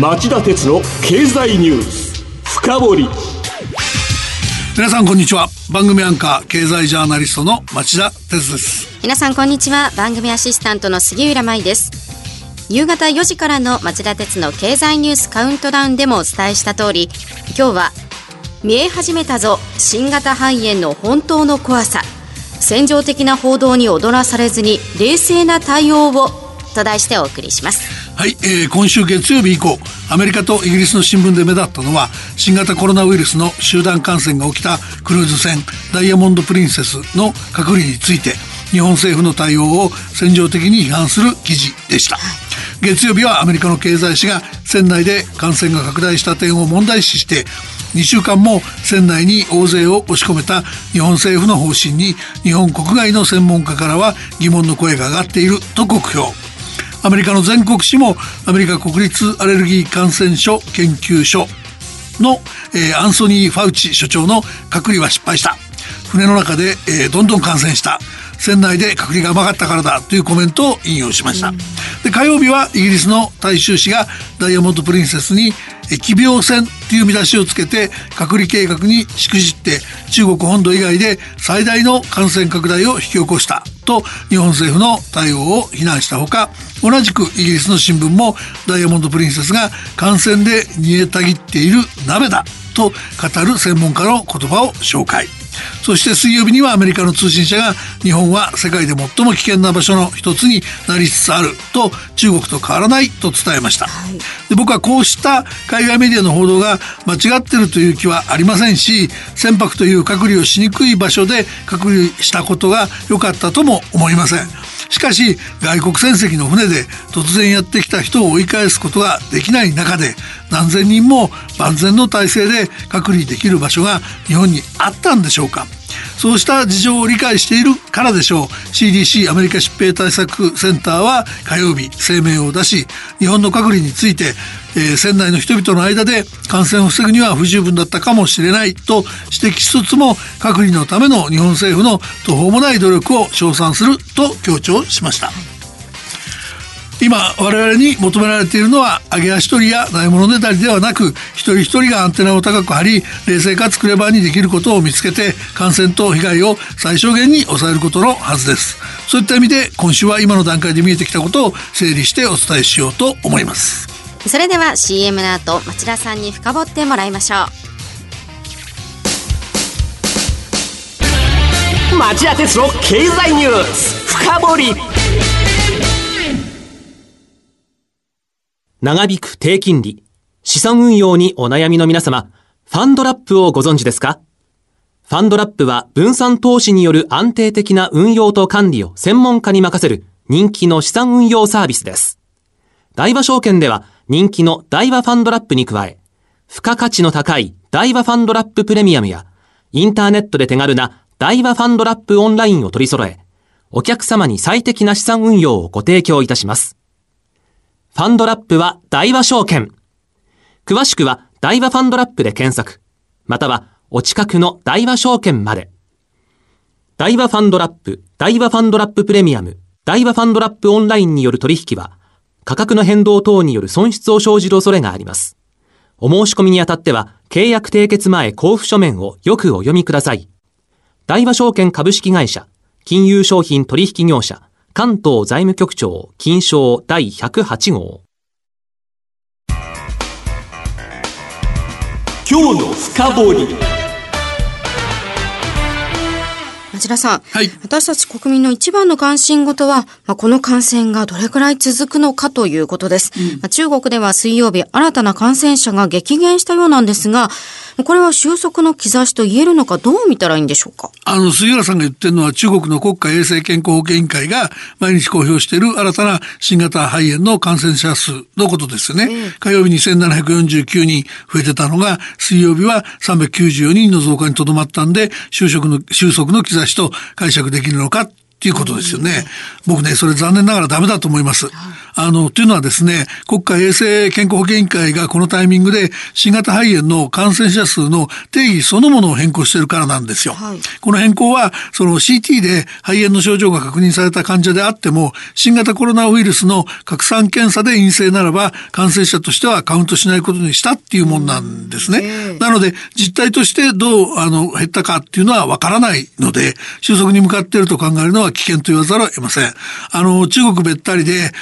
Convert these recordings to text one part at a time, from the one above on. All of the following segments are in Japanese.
町田鉄の経済ニュース深掘り。皆さんこんにちは。番組アンカー経済ジャーナリストの町田鉄です。皆さんこんにちは。番組アシスタントの杉浦舞です。夕方4時からの町田鉄の経済ニュースカウントダウンでもお伝えした通り今日は見え始めたぞ新型肺炎の本当の怖さ戦場的な報道に踊らされずに冷静な対応をと題してお送りしますはい、えー、今週月曜日以降アメリカとイギリスの新聞で目立ったのは新型コロナウイルスの集団感染が起きたクルーズ船ダイヤモンド・プリンセスの隔離について日本政府の対応を戦場的に批判する記事でした。月曜日はアメリカの経済紙が船内で感染が拡大した点を問題視して2週間も船内に大勢を押し込めた日本政府の方針に日本国外の専門家からは疑問の声が上がっていると酷評アメリカの全国紙もアメリカ国立アレルギー感染症研究所の、えー、アンソニー・ファウチ所長の隔離は失敗した船の中で、えー、どんどん感染した船内で隔離が甘かったからだというコメントを引用しました。で火曜日はイギリスの大衆紙がダイヤモンド・プリンセスに疫病船という見出しをつけて隔離計画にしくじって中国本土以外で最大の感染拡大を引き起こしたと日本政府の対応を非難したほか同じくイギリスの新聞もダイヤモンド・プリンセスが感染で煮えたぎっている鍋だと語る専門家の言葉を紹介。そして水曜日にはアメリカの通信社が日本は世界で最も危険な場所の一つになりつつあると中国と変わらないと伝えました、はい、で僕はこうした海外メディアの報道が間違ってるという気はありませんし船舶という隔離をしにくい場所で隔離したことが良かったとも思いませんしかし外国船籍の船で突然やってきた人を追い返すことができない中で何千人も万全の体制で隔離できる場所が日本にあったんでしょうか。そうした事情を理解しているからでしょう CDC アメリカ疾病対策センターは火曜日声明を出し日本の隔離について、えー、船内の人々の間で感染を防ぐには不十分だったかもしれないと指摘しつつも隔離のための日本政府の途方もない努力を称賛すると強調しました。今我々に求められているのは揚げ足取りやないものねだりではなく一人一人がアンテナを高く張り冷静かつクレバーにできることを見つけて感染と被害を最小限に抑えることのはずです。そういった意味で今週は今の段階で見えてきたことを整理してお伝えしようと思います。それでは CM の後町田さんに深掘ってもらいましょう。町田鉄の経済ニュース深掘長引く低金利、資産運用にお悩みの皆様、ファンドラップをご存知ですか？ファンドラップは分散投資による安定的な運用と管理を専門家に任せる人気の資産運用サービスです。大和証券では人気の大和ファンドラップに加え、付加価値の高い大和ファンドラッププレミアムや、インターネットで手軽な大和ファンドラップオンラインを取り揃え、お客様に最適な資産運用をご提供いたします。ファンドラップは大和証券。詳しくは大和ファンドラップで検索。またはお近くの大和証券まで。大和ファンドラップ、大和ファンドラッププレミアム、大和ファンドラップオンラインによる取引は、価格の変動等による損失を生じる恐れがあります。お申し込みにあたっては、契約締結前交付書面をよくお読みください。大和証券株式会社、金融商品取引業者、関東財務局長金賞第108号。今日の深掘り。町田さん、はい、私たち国民の一番の関心事は、まあ、この感染がどれくらい続くのかということです。うん、まあ、中国では水曜日、新たな感染者が激減したようなんですが、これは収束の兆しと言えるのか、どう見たらいいんでしょうか？あの、杉浦さんが言ってるのは、中国の国家衛生健康保険委員会が毎日公表している新たな新型肺炎の感染者数のことですよね。えー、火曜日に1749人増えてたのが、水曜日は394人の増加にとどまったんで、収束の、収束の兆しと解釈できるのかっていうことですよね。僕ね、それ残念ながらダメだと思います。あの、というのはですね、国家衛生健康保険委員会がこのタイミングで新型肺炎の感染者数の定義そのものを変更しているからなんですよ。はい、この変更は、その CT で肺炎の症状が確認された患者であっても、新型コロナウイルスの拡散検査で陰性ならば、感染者としてはカウントしないことにしたっていうもんなんですね。なので、実態としてどう、あの、減ったかっていうのはわからないので、収束に向かっていると考えるのは危険と言わざるを得ません。あの、中国べったりで、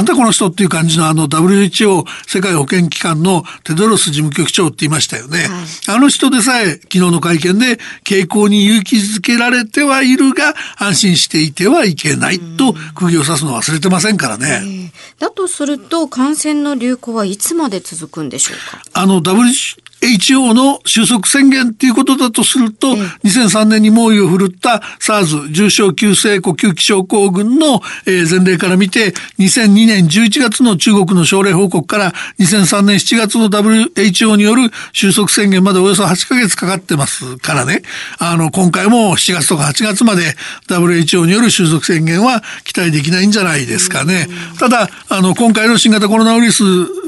なんだこの人っていう感じのあの WHO 世界保健機関のテドロス事務局長って言いましたよね。はい、あの人でさえ昨日の会見で傾向に勇気づけられてはいるが安心していてはいけないと釘を刺すの忘れてませんからね。だとすると感染の流行はいつまで続くんでしょうか？あの WHO HO の収束宣言っていうことだとすると、2003年に猛威を振るった SARS 重症急性呼吸器症候群の、前例から見て、2002年11月の中国の症例報告から2003年7月の WHO による収束宣言までおよそ8ヶ月かかってますからね。あの、今回も7月とか8月まで WHO による収束宣言は期待できないんじゃないですかね。ただ、あの、今回の新型コロナウイルス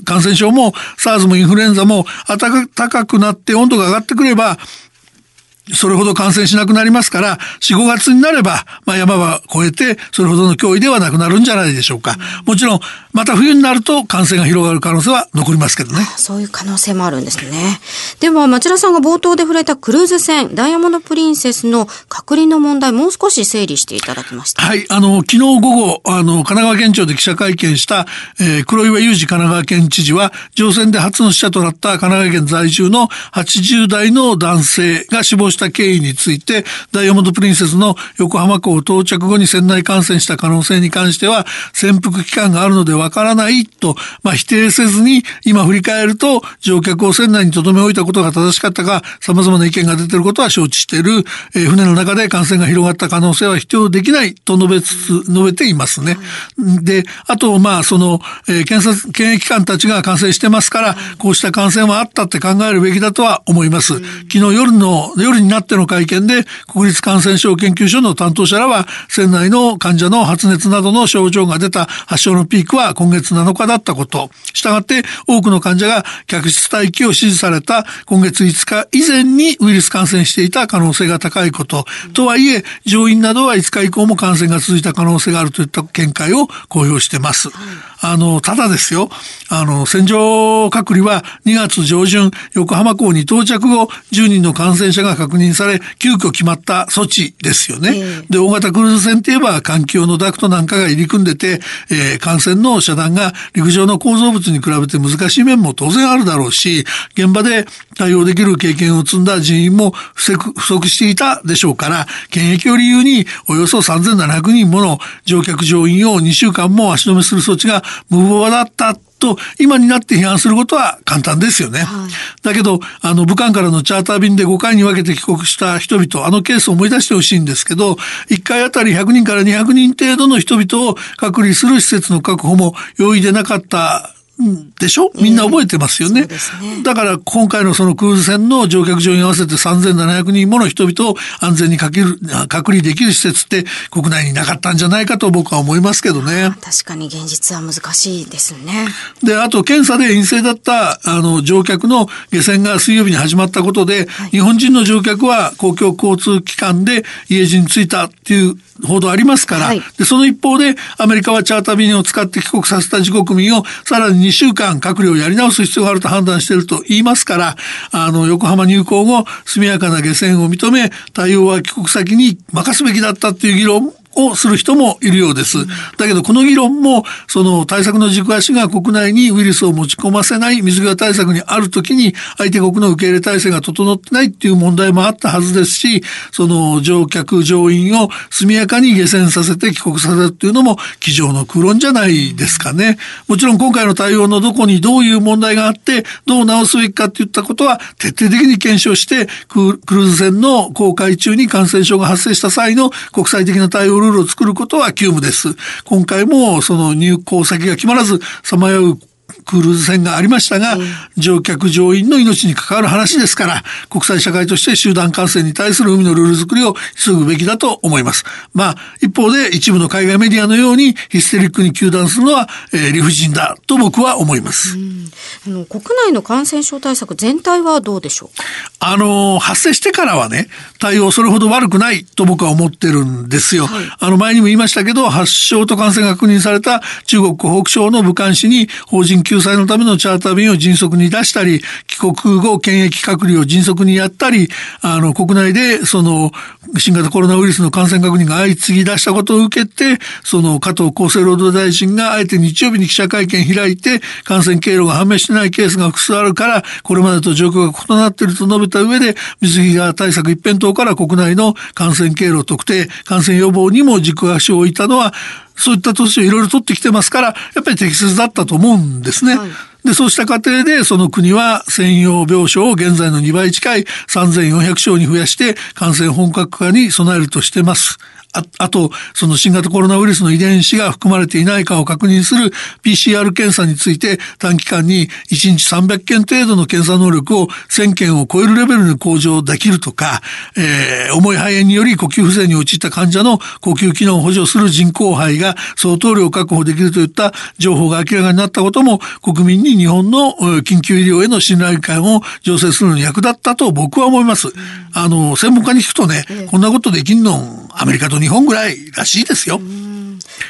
感染症も SARS もインフルエンザも暖か高くなって温度が上がってくれば、それほど感染しなくなりますから、4、5月になれば、まあ山は越えて、それほどの脅威ではなくなるんじゃないでしょうか。もちろん、また冬になると感染が広がる可能性は残りますけどね。そういう可能性もあるんですね。では、町田さんが冒頭で触れたクルーズ船、ダイヤモンドプリンセスの隔離の問題、もう少し整理していただきました。はい、あの、昨日午後、あの、神奈川県庁で記者会見した、えー、黒岩祐二神奈川県知事は、乗船で初の死者となった神奈川県在住の80代の男性が死亡した経緯について、ダイヤモンドプリンセスの横浜港到着後に船内感染した可能性に関しては、潜伏期間があるのでわからないと、まあ、否定せずに、今振り返ると、乗客を船内に留め置いたことが正しかったか、様々な意見が出ていることは承知している、えー、船の中で感染が広がった可能性は否定できないと述べつつ、述べていますね。で、あと、まあ、その、えー、検査、検疫官たちが感染してますから、こうした感染はあったって考えるべきだとは思います。昨日夜の、夜になっての会見で、国立感染症研究所の担当者らは、船内の患者の発熱などの症状が出た発症のピークは今月7日だったこと。したがって、多くの患者が客室待機を指示された今月5日以前にウイルス感染していた可能性が高いこと。とはいえ、乗員などは5日以降も感染が続いた可能性があるといった見解を公表しています。あの、ただですよ、あの、戦場隔離は2月上旬、横浜港に到着後、10人の感染者が確認され、急遽決まった措置ですよね。えー、で、大型クルーズ船って言えば、環境のダクトなんかが入り組んでて、えー、感染の遮断が陸上の構造物に比べて難しい面も当然あるだろうし、現場で対応できる経験を積んだ人員も不足していたでしょうから、検疫を理由におよそ3700人もの乗客乗員を2週間も足止めする措置が無謀だったと今になって批判することは簡単ですよね。はい、だけど、あの、武漢からのチャーター便で5回に分けて帰国した人々、あのケースを思い出してほしいんですけど、1回あたり100人から200人程度の人々を隔離する施設の確保も容易でなかったでしょ？みんな覚えてますよね。えーね、だから今回のそのクルーズ船の乗客乗員合わせて3700人もの人々を安全にかける隔離できる施設って国内になかったんじゃないかと僕は思いますけどね。確かに現実は難しいですね。で、あと検査で陰性だったあの乗客の下船が水曜日に始まったことで、はい、日本人の乗客は公共交通機関で家路に着いたっていう報道ありますから、はい、でその一方でアメリカはチャーター便を使って帰国させた自国民をさらに2週間隔離をやり直す必要があると判断していると言いますから、あの、横浜入港後、速やかな下船を認め、対応は帰国先に任すべきだったっていう議論をする人もいるようです。だけどこの議論もその対策の軸足が国内にウイルスを持ち込ませない水際対策にあるときに相手国の受け入れ体制が整ってないっていう問題もあったはずですし、その乗客乗員を速やかに下船させて帰国させるっていうのも机上の空論じゃないですかね。もちろん今回の対応のどこにどういう問題があってどう直すべきかっていったことは徹底的に検証してクルーズ船の航海中に感染症が発生した際の国際的な対応ルールを作ることは急務です。今回もその入港先が決まらず、さまようクルーズ船がありましたが、乗客乗員の命に関わる話ですから、国際社会として集団感染に対する海のルール作りを急ぐべきだと思います。まあ、一方で一部の海外メディアのようにヒステリックに糾弾するのは、えー、理不尽だと僕は思います。あの国内の感染症対策全体はどうでしょうあの、発生してからはね、対応それほど悪くないと僕は思ってるんですよ。はい、あの、前にも言いましたけど、発症と感染が確認された中国湖北省の武漢市に法人救済のためのチャーター便を迅速に出したり、帰国後検疫隔離を迅速にやったり、あの、国内でその新型コロナウイルスの感染確認が相次ぎ出したことを受けて、その加藤厚生労働大臣があえて日曜日に記者会見開いて、感染経路が判明してないケースが複数あるから、これまでと状況が異なっていると述べた上で、水際対策一辺倒から国内の感染経路特定、感染予防にも軸足を置いたのは、そういった投資をいろいろ取ってきてますから、やっぱり適切だったと思うんですね。はいで、そうした過程で、その国は専用病床を現在の2倍近い3400床に増やして感染本格化に備えるとしてます。ああと、その新型コロナウイルスの遺伝子が含まれていないかを確認する PCR 検査について短期間に1日300件程度の検査能力を1000件を超えるレベルに向上できるとか、えー、重い肺炎により呼吸不全に陥った患者の呼吸機能を補助する人工肺が相当量確保できるといった情報が明らかになったことも国民に日本の緊急医療への信頼感を醸成するのに役立ったと僕は思います。あの、専門家に聞くとね、こんなことできんのアメリカと日本ぐらいらしいですよ。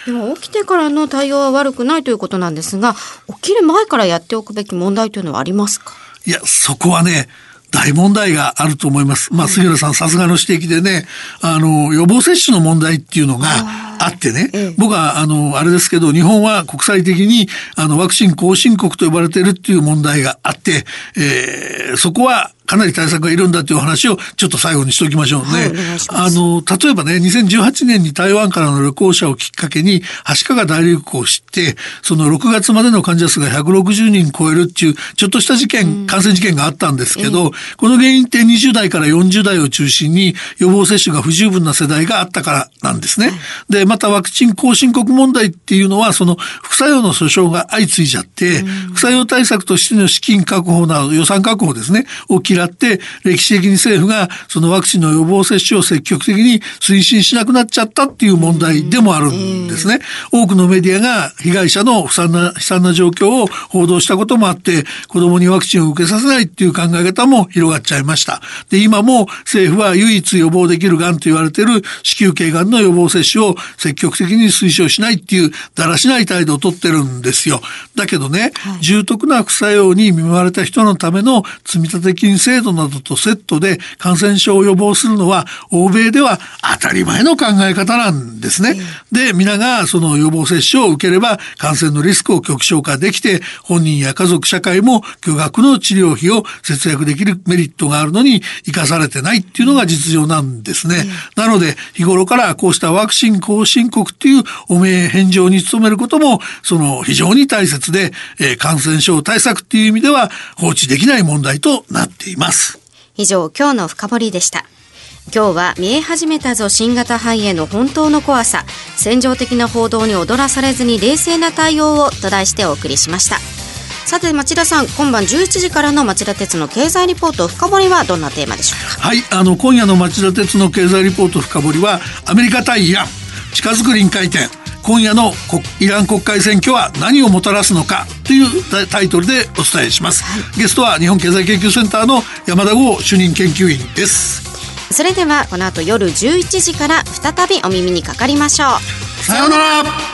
でも起きてからの対応は悪くないということなんですが、起きる前からやっておくべき問題というのはありますか？いや、そこはね、大問題があると思います。まあ、杉浦さんさすがの指摘でね、あの、予防接種の問題っていうのがあってね、僕は、あの、あれですけど、日本は国際的に、あの、ワクチン後進国と呼ばれているっていう問題があって、えー、そこは、かなり対策がいるんだという話をちょっと最後にしておきましょうね。はい、あの、例えばね、2018年に台湾からの旅行者をきっかけに、はしかが大流行して、その6月までの患者数が160人超えるっていう、ちょっとした事件、感染事件があったんですけど、この原因って20代から40代を中心に予防接種が不十分な世代があったからなんですね。で、またワクチン後進国問題っていうのは、その副作用の訴訟が相次いじゃって、副作用対策としての資金確保など予算確保ですね、を嫌って、歴史的に政府がそのワクチンの予防接種を積極的に推進しなくなっちゃったっていう問題でもあるんですね。多くのメディアが被害者の悲惨な、悲惨な状況を報道したこともあって、子供にワクチンを受けさせないっていう考え方も広がっちゃいました。で、今も政府は唯一予防できる癌と言われている子宮頸がんの予防接種を積極的に推奨しないっていうだらしない態度をとってるんですよ。だけどね、はい、重篤な副作用に見舞われた人のための積立金制度などとセットで感染症を予防するのは欧米では当たり前の考え方なんですね。で、皆がその予防接種を受ければ感染のリスクを極小化できて本人や家族社会も巨額の治療費を節約できるメリットがあるのに生かされてないっていうのが実情なんですね。なので日頃からこうしたワクチン後進国っていう汚名返上に努めることもその非常に大切で、えー、感染症対策っていう意味では放置できない問題となっています。以上、今日の深掘りでした。今日は見え始めたぞ新型肺炎の本当の怖さ戦場的な報道に踊らされずに冷静な対応をと題してお送りしました。さて町田さん今晩11時からの町田鉄の経済リポート深掘りはどんなテーマでしょうか？はいあの今夜の町田鉄の経済リポート深掘りはアメリカ対イラン近づく臨界点今夜のイラン国会選挙は何をもたらすのかというタイトルでお伝えします、はい、ゲストは日本経済研究センターの山田剛主任研究員です。それではこの後夜11時から再びお耳にかかりましょう。さようなら